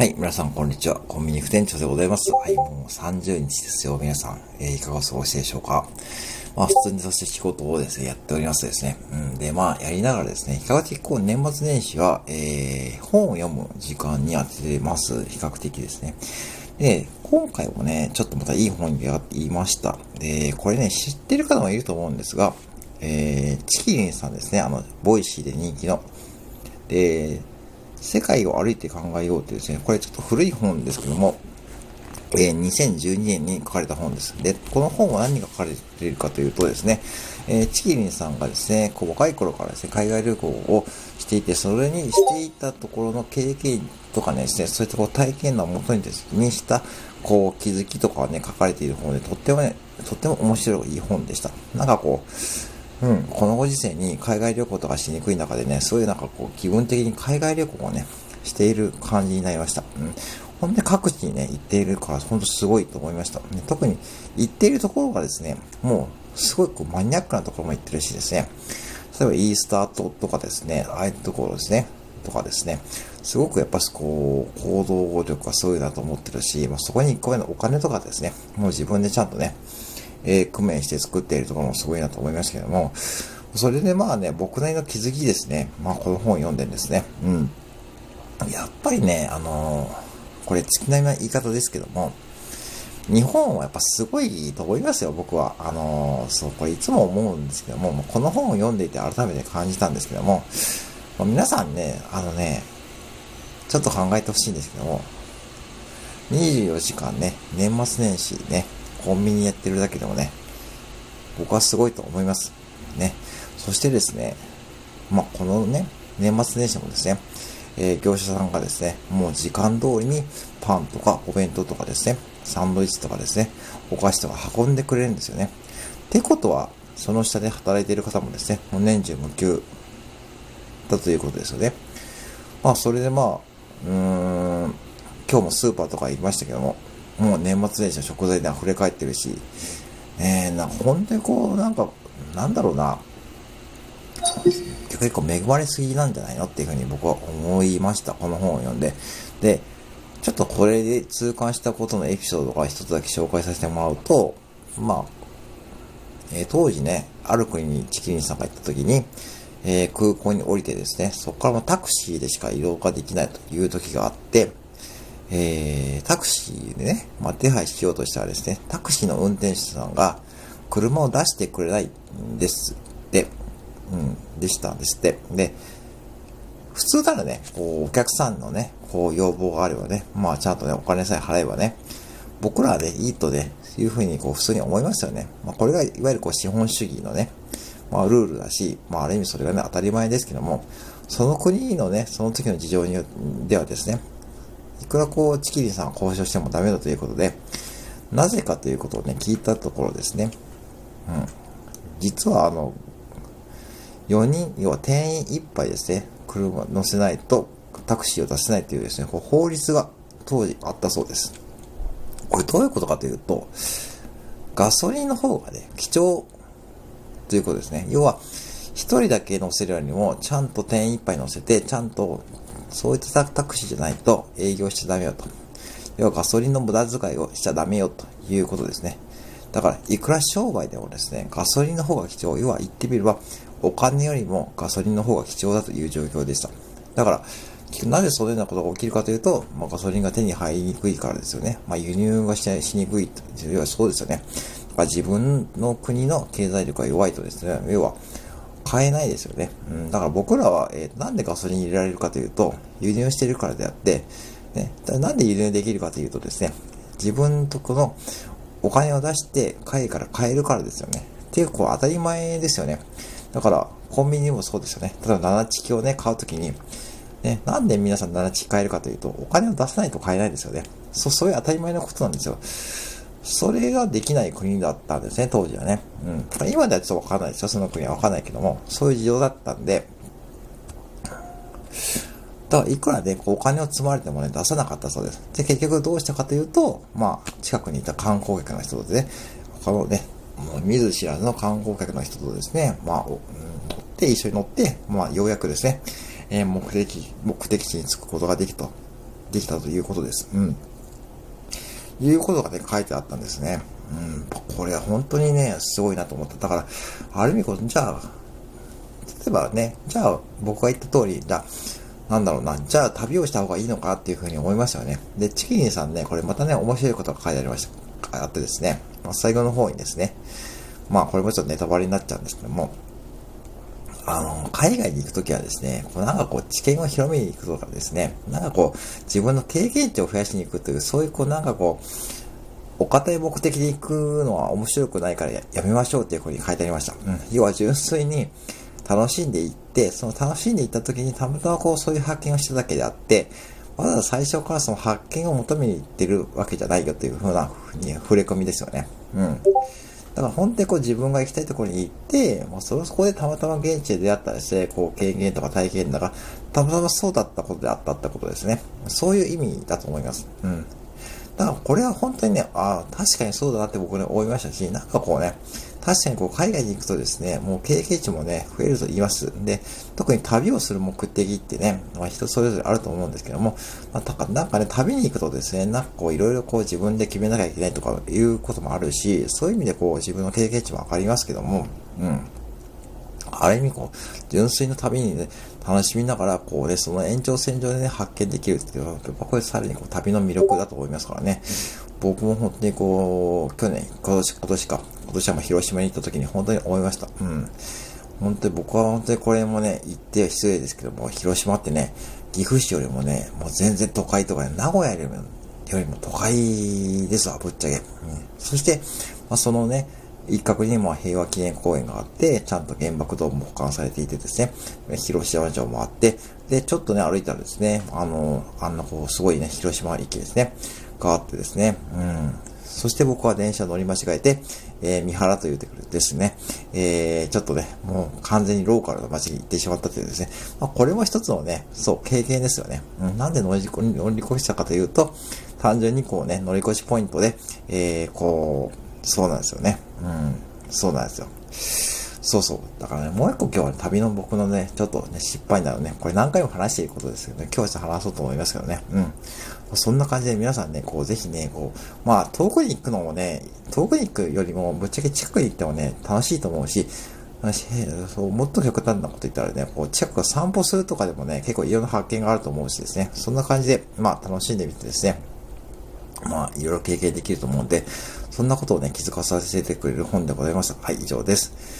はい、皆さんこんにちは。コンビニ副店長でございます。はい、もう30日ですよ、皆さん。えー、いかがお過ごしでしょうか？まあ、普通にそして仕事をですね、やっておりますですね。うん。で、まあ、やりながらですね、比較的こう、年末年始は、えー、本を読む時間に当ててます。比較的ですね。で、今回もね、ちょっとまたいい本に出会いました。で、これね、知ってる方もいると思うんですが、えー、ちきりんさんですね、あの、 Voicy で人気の。で、世界を歩いて考えようというですね、これちょっと古い本ですけども、えー、2012年に書かれた本です。で、この本は何が書かれているかというとですね、えー、チキリンさんがですね、こう若い頃からですね、海外旅行をしていて、それにしていたところの経験とかねですね、そういったこう体験のもとにですね、した、こう気づきとかね、書かれている本で、とってもね、とっても面白い本でした。なんかこう、うん、このご時世に海外旅行とかしにくい中でね、そういうなんかこう、気分的に海外旅行をね、している感じになりました。うん。ほんで各地にね、行っているから、ほんとすごいと思いました。ね、特に行っているところがですね、もう、すごいこうマニアックなところも行ってるしですね、例えばイースター島とかですね、ああいうところですね、とかですね、すごくやっぱこう、行動力がすごいなと思ってるし、まあ、そこにこういうのお金とかですね、もう自分でちゃんとね、えー、工面して作っているところもすごいなと思いましたけども、それでまあね、僕なりの気づきですね。まあこの本を読んでんですね。うん。やっぱりね、あのー、これ月並みな言い方ですけども、日本はやっぱすごいと思いますよ、僕は。あのー、そう、これいつも思うんですけども、この本を読んでいて改めて感じたんですけども、ま、皆さんね、あのね、ちょっと考えてほしいんですけども、24時間ね、年末年始ね、コンビニやってるだけでもね、僕はすごいと思います。ね。そしてですね、まあ、このね、年末年始もですね、えー、業者さんがですね、もう時間通りにパンとかお弁当とかですね、サンドイッチとかですね、お菓子とか運んでくれるんですよね。ってことは、その下で働いている方もですね、もう年中無休だということですよね。まあ、それでまあ、うーん、今日もスーパーとか行きましたけども、もう年末年始の食材で溢れ返ってるし、えー、な、本当にこう、なんか、なんだろうな、結構恵まれすぎなんじゃないのっていうふうに僕は思いました。この本を読んで。で、ちょっとこれで痛感したことのエピソードが一つだけ紹介させてもらうと、まあ、えー、当時ね、ある国にチキンさんが行った時に、えー、空港に降りてですね、そこからもタクシーでしか移動ができないという時があって、えー、タクシーでね、まあ、手配しようとしたらですね、タクシーの運転手さんが車を出してくれないんですって、うん、でしたんですって。で、普通ならね、こう、お客さんのね、こう、要望があればね、まあ、ちゃんとね、お金さえ払えばね、僕らはね、いいとね、いうふうに、こう、普通に思いますよね。まあ、これが、いわゆるこう、資本主義のね、まあ、ルールだし、まあ、ある意味それがね、当たり前ですけども、その国のね、その時の事情によではですね、いくらこう、チキリンさん交渉してもダメだということで、なぜかということをね、聞いたところですね、うん。実はあの、4人、要は定員1杯ですね、車乗せないとタクシーを出せないというですね、法律が当時あったそうです。これどういうことかというと、ガソリンの方がね、貴重ということですね。要は、1人だけ乗せるよりも、ちゃんと定員1杯乗せて、ちゃんと、そういったタクシーじゃないと営業しちゃダメよと。要はガソリンの無駄遣いをしちゃダメよということですね。だから、いくら商売でもですね、ガソリンの方が貴重。要は言ってみれば、お金よりもガソリンの方が貴重だという状況でした。だから、なぜそのようなことが起きるかというと、まあ、ガソリンが手に入りにくいからですよね。まあ、輸入がしにくいと、要はそうですよね。ま、自分の国の経済力が弱いとですね、要は、買えないですよね。うん、だから僕らは、えー、なんでガソリン入れられるかというと、輸入してるからであって、ね、なんで輸入できるかというとですね、自分とこのお金を出して海から買えるからですよね。っていう、こう当たり前ですよね。だから、コンビニもそうですよね。例えば、7チキをね、買うときに、ね、なんで皆さん7チキ買えるかというと、お金を出さないと買えないですよね。そう、そういう当たり前のことなんですよ。それができない国だったんですね、当時はね。うん。今ではちょっとわかんないですよ、その国はわかんないけども、そういう事情だったんで、だから、いくらね、こうお金を積まれてもね、出さなかったそうです。で、結局どうしたかというと、まあ、近くにいた観光客の人とね、他のね、もう見ず知らずの観光客の人とですね、まあ、乗って一緒に乗って、まあ、ようやくですね、えー、目的、目的地に着くことができとできたということです。うん。いうことがね、書いてあったんですね。うん。これは本当にね、すごいなと思った。だから、ある意味こ、じゃあ、例えばね、じゃあ僕が言った通り、じゃあ、なんだろうな、じゃあ旅をした方がいいのかっていうふうに思いましたよね。で、チキリンさんね、これまたね、面白いことが書いてありました。あってですね、まあ、最後の方にですね、まあこれもちょっとネタバレになっちゃうんですけども、あの、海外に行くときはですね、こうなんかこう知見を広めに行くとかですね、なんかこう自分の経験値を増やしに行くという、そういうこうなんかこう、お堅い目的で行くのは面白くないからやめましょうっていうふうに書いてありました。うん。要は純粋に楽しんでいって、その楽しんでいった時にたまたまこうそういう発見をしただけであって、わざわざ最初からその発見を求めに行ってるわけじゃないよというふうなふうに触れ込みですよね。うん。だから本当にこう自分が行きたいところに行って、もうそこでたまたま現地で出会ったりして、こう経験とか体験とか、たまたまそうだったことであったってことですね。そういう意味だと思います。うん。だからこれは本当にね、ああ、確かにそうだなって僕ね思いましたし、なんかこうね、確かにこう海外に行くとですね、もう経験値もね、増えると言います。で、特に旅をする目的ってね、まあ人それぞれあると思うんですけども、まあ、なんかね、旅に行くとですね、なんかこういろいろこう自分で決めなきゃいけないとかいうこともあるし、そういう意味でこう自分の経験値も上がりますけども、うん。ある意味こう、純粋な旅にね、楽しみながら、こうね、その延長線上でね、発見できるっていうのは、やっぱこれさらにこう旅の魅力だと思いますからね。僕も本当にこう、去年、今年、今年か、今年はもう広島に行った時に本当に思いました。うん。本当に僕は本当にこれもね、言って失礼ですけども、広島ってね、岐阜市よりもね、もう全然都会とかね、名古屋よりも、よりも都会ですわ、ぶっちゃけ。うん、そして、まあ、そのね、一角にも平和記念公園があって、ちゃんと原爆ドームも保管されていてですね、広島城もあって、で、ちょっとね、歩いたらですね、あの、あんなこう、すごいね、広島駅ですね、があってですね、うん。そして僕は電車乗り間違えて、えー、三原というてくるですね、えー、ちょっとね、もう完全にローカルの街に行ってしまったというですね、まあ、これも一つのね、そう、経験ですよね。うん、なんで乗り乗り越したかというと、単純にこうね、乗り越しポイントで、えー、こう、そうなんですよね。うん、そうなんですよ。そうそう。だからね、もう一個今日は、ね、旅の僕のね、ちょっとね、失敗なのね、これ何回も話していることですけどね、今日は話そうと思いますけどね。うん。そんな感じで皆さんね、こう、ぜひね、こう、まあ、遠くに行くのもね、遠くに行くよりも、ぶっちゃけ近くに行ってもね、楽しいと思うし、そう、もっと極端なこと言ったらね、こう、近くを散歩するとかでもね、結構いろんな発見があると思うしですね、そんな感じで、まあ、楽しんでみてですね、まあ、いろいろ経験できると思うんで、そんなことをね、気づかさせてくれる本でございました。はい、以上です。